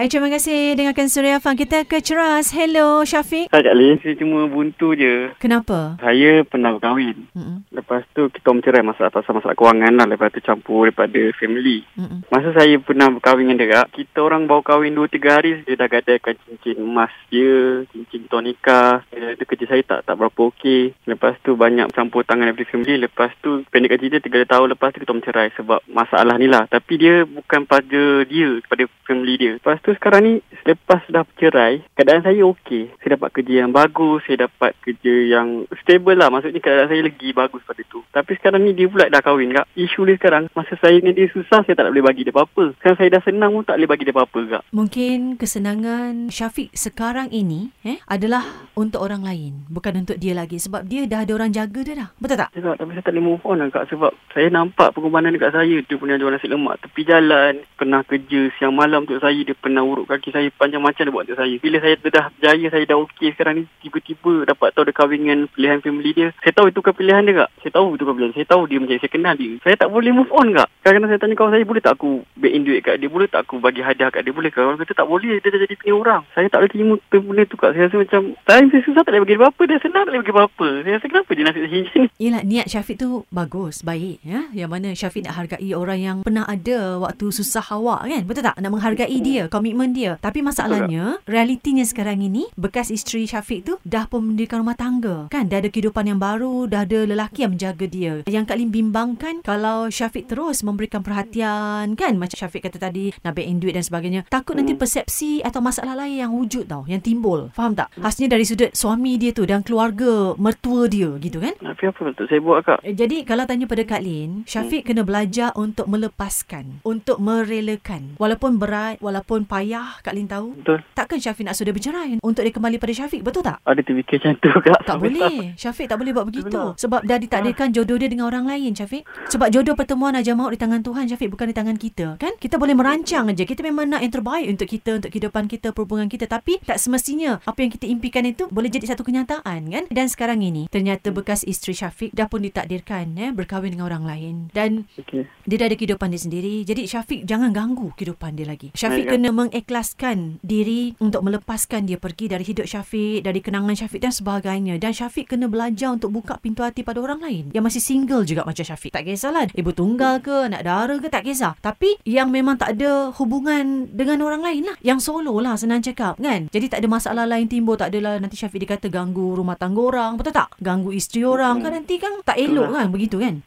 Hai, terima kasih dengarkan Suria Fan. Kita ke Ceras. Hello, Syafiq. Hai Kak Lin, saya cuma buntu je. Kenapa? Saya pernah berkahwin. Mm-mm. Lepas tu kita bercerai masalah pasal masalah kewangan lah. Lepas tu campur daripada family. Mm-mm. Masa saya pernah berkahwin dengan dia kita orang baru kahwin 2-3 hari dia dah gadaikan cincin emas dia, cincin. Dia, dia kerja saya tak tak berapa okey. Lepas tu banyak campur tangan daripada family. Lepas tu pendek cerita 3 tahun lepas tu kita bercerai sebab masalah ni lah. Tapi dia bukan pada dia, pada family dia. Lepas tu sekarang ni selepas dah bercerai, keadaan saya okey. Saya dapat kerja yang bagus, saya dapat kerja yang stable lah. Maksudnya keadaan saya lagi bagus pada tu. Tapi sekarang ni dia pula dah kahwin kak. Isu dia sekarang, masa saya dengan dia susah, saya tak boleh bagi dia apa-apa. Sekarang saya dah senang pun tak boleh bagi dia apa-apa kak. Mungkin kesenangan Syafiq sekarang ini eh adalah untuk orang lain, bukan untuk dia lagi sebab dia dah ada orang jaga dia dah. Betul tak? Cakap, tapi saya tak boleh move on lah kak sebab saya nampak pengorbanan dekat saya. Dia punya jual nasi lemak tepi jalan. Pernah kerja siang malam untuk saya. Dia pernah urut kaki saya panjang macam dia buat untuk saya. Bila saya dah berjaya, saya dah okey sekarang ni. Tiba-tiba dapat tahu dia kahwin dengan pilihan family dia. Saya tahu itu kan pilihan dia kak. Saya tahu itu kan pilihan. Saya tahu dia macam saya kenal dia. Saya tak boleh move on kak. Kadang-kadang saya tanya kawan saya, boleh tak aku back in duit kat dia? Boleh tak aku bagi hadiah kat dia? Boleh kak? Orang kata tak boleh. Dia dah jadi punya orang. Saya tak boleh terima benda tu kak. Saya rasa macam, saya, susah tak boleh bagi dia apa-apa. Dia senang tak boleh bagi apa-apa. Saya rasa kenapa dia nasib macam ni? Yelah, niat Syafiq tu bagus, baik. Ya? Yang mana Syafiq nak hargai orang yang pernah ada waktu susah awak kan? Betul tak? Nak menghargai dia, komitmen dia. Tapi masalahnya, realitinya sekarang ini, bekas isteri Syafiq tu dah pun mendirikan rumah tangga. Kan? Dah ada kehidupan yang baru, dah ada lelaki yang menjaga dia. Yang Kak Lim bimbangkan kalau Syafiq terus memberikan perhatian kan? Macam Syafiq kata tadi, nak back duit dan sebagainya. Takut nanti persepsi atau masalah lain yang wujud tau, yang timbul. Faham tak? Khasnya dari sudut suami dia tu dan keluarga mertua dia gitu kan? Tapi apa betul saya buat kak? Eh, Jadi kalau tanya pada Kak Lin, Syafiq kena belajar untuk melepaskan, untuk merelakan. Walaupun berat, walaupun payah, Kak Lin tahu. Betul. Takkan Syafiq nak sudah bercerai untuk dia kembali pada Syafiq, betul tak? Ada terfikir macam tu kak. Tak boleh. Syafiq tak boleh buat begitu. Benar. Sebab dah ditakdirkan jodoh dia dengan orang lain, Syafiq. Sebab jodoh pertemuan aja maut di tangan Tuhan, Syafiq, bukan di tangan kita. Kan? Kita boleh merancang aja. Kita memang nak yang terbaik untuk kita, untuk kehidupan kita, perhubungan kita. Tapi tak semestinya apa yang kita impikan itu boleh jadi satu kenyataan, kan? Dan sekarang ini, ternyata bekas isteri Syafiq dah pun ditakdirkan eh, berkahwin dengan orang lain. Dan Okey. dia dah ada kehidupan dia sendiri. Jadi Syafiq jangan ganggu kehidupan dia lagi. Syafiq Baik, kena mengikhlaskan diri untuk melepaskan dia pergi dari hidup Syafiq, dari kenangan Syafiq dan sebagainya. Dan Syafiq kena belajar untuk buka pintu hati pada orang lain yang masih single juga macam Syafiq. Tak kisahlah ibu tunggal ke, anak dara ke, tak kisah. Tapi yang memang tak ada hubungan dengan orang lain lah. Yang solo lah senang cakap kan. Jadi tak ada masalah lain timbul. Tak adalah nanti Syafiq dikata ganggu rumah tangga orang. Betul tak? Ganggu isteri orang kan nanti kan tak elok kan begitu kan.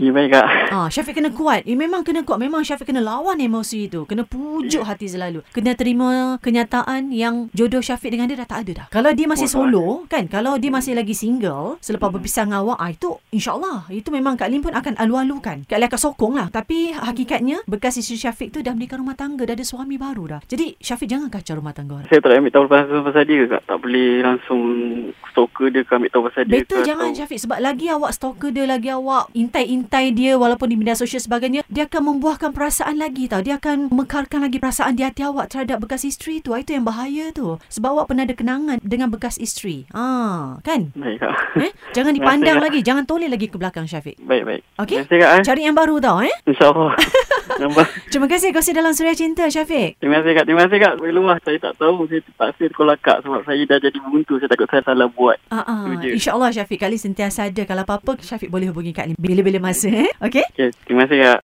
Ya baik kak. Ah, Syafiq kena kuat. Eh, memang kena kuat. Memang Syafiq kena lawan emosi itu. Kena pujuk hati selalu. Kena terima kenyataan yang jodoh Syafiq dengan dia dah tak ada dah. Kalau dia masih solo, kan? Kalau dia masih lagi single, selepas berpisah dengan awak, ah, itu insyaAllah. Itu memang Kak Lim pun akan alu-alukan. Kak Lim akan sokong lah. Tapi hakikatnya, bekas isteri Syafiq tu dah mendirikan rumah tangga. Dah ada suami baru dah. Jadi, Syafiq jangan kacau rumah tangga orang. Saya tak ambil tahu pasal, pasal dia kak. Tak boleh langsung stalker dia ke ambil tahu pasal dia ke. jangan atau- Syafiq Sebab lagi awak stalker dia Lagi awak intai-intai dia Walaupun di media sosial sebagainya Dia akan membuahkan perasaan lagi tau Dia akan mekarkan lagi perasaan di hati awak Terhadap bekas isteri tu Ah, Itu yang bahaya tu Sebab awak pernah ada kenangan Dengan bekas isteri Ah, Kan Baik kak. eh? Jangan dipandang kasih, lagi Jangan toleh lagi ke belakang Syafiq Baik baik. Okey. Terima kasih. Eh. Cari yang baru tau eh InsyaAllah. Terima kasih kau dalam Suria Cinta Syafiq Terima kasih kak. Terima kasih kak. Saya luah. Saya tak tahu. Saya terpaksa call kak sebab saya dah jadi buntu. Saya takut saya salah buat. Ah, ah. InsyaAllah Syafiq Kali sentiasa ada Kalau apa-apa Syafiq boleh hubungi Kak Lim Bila-bila masa eh Okay Okay. Terima kasih kak.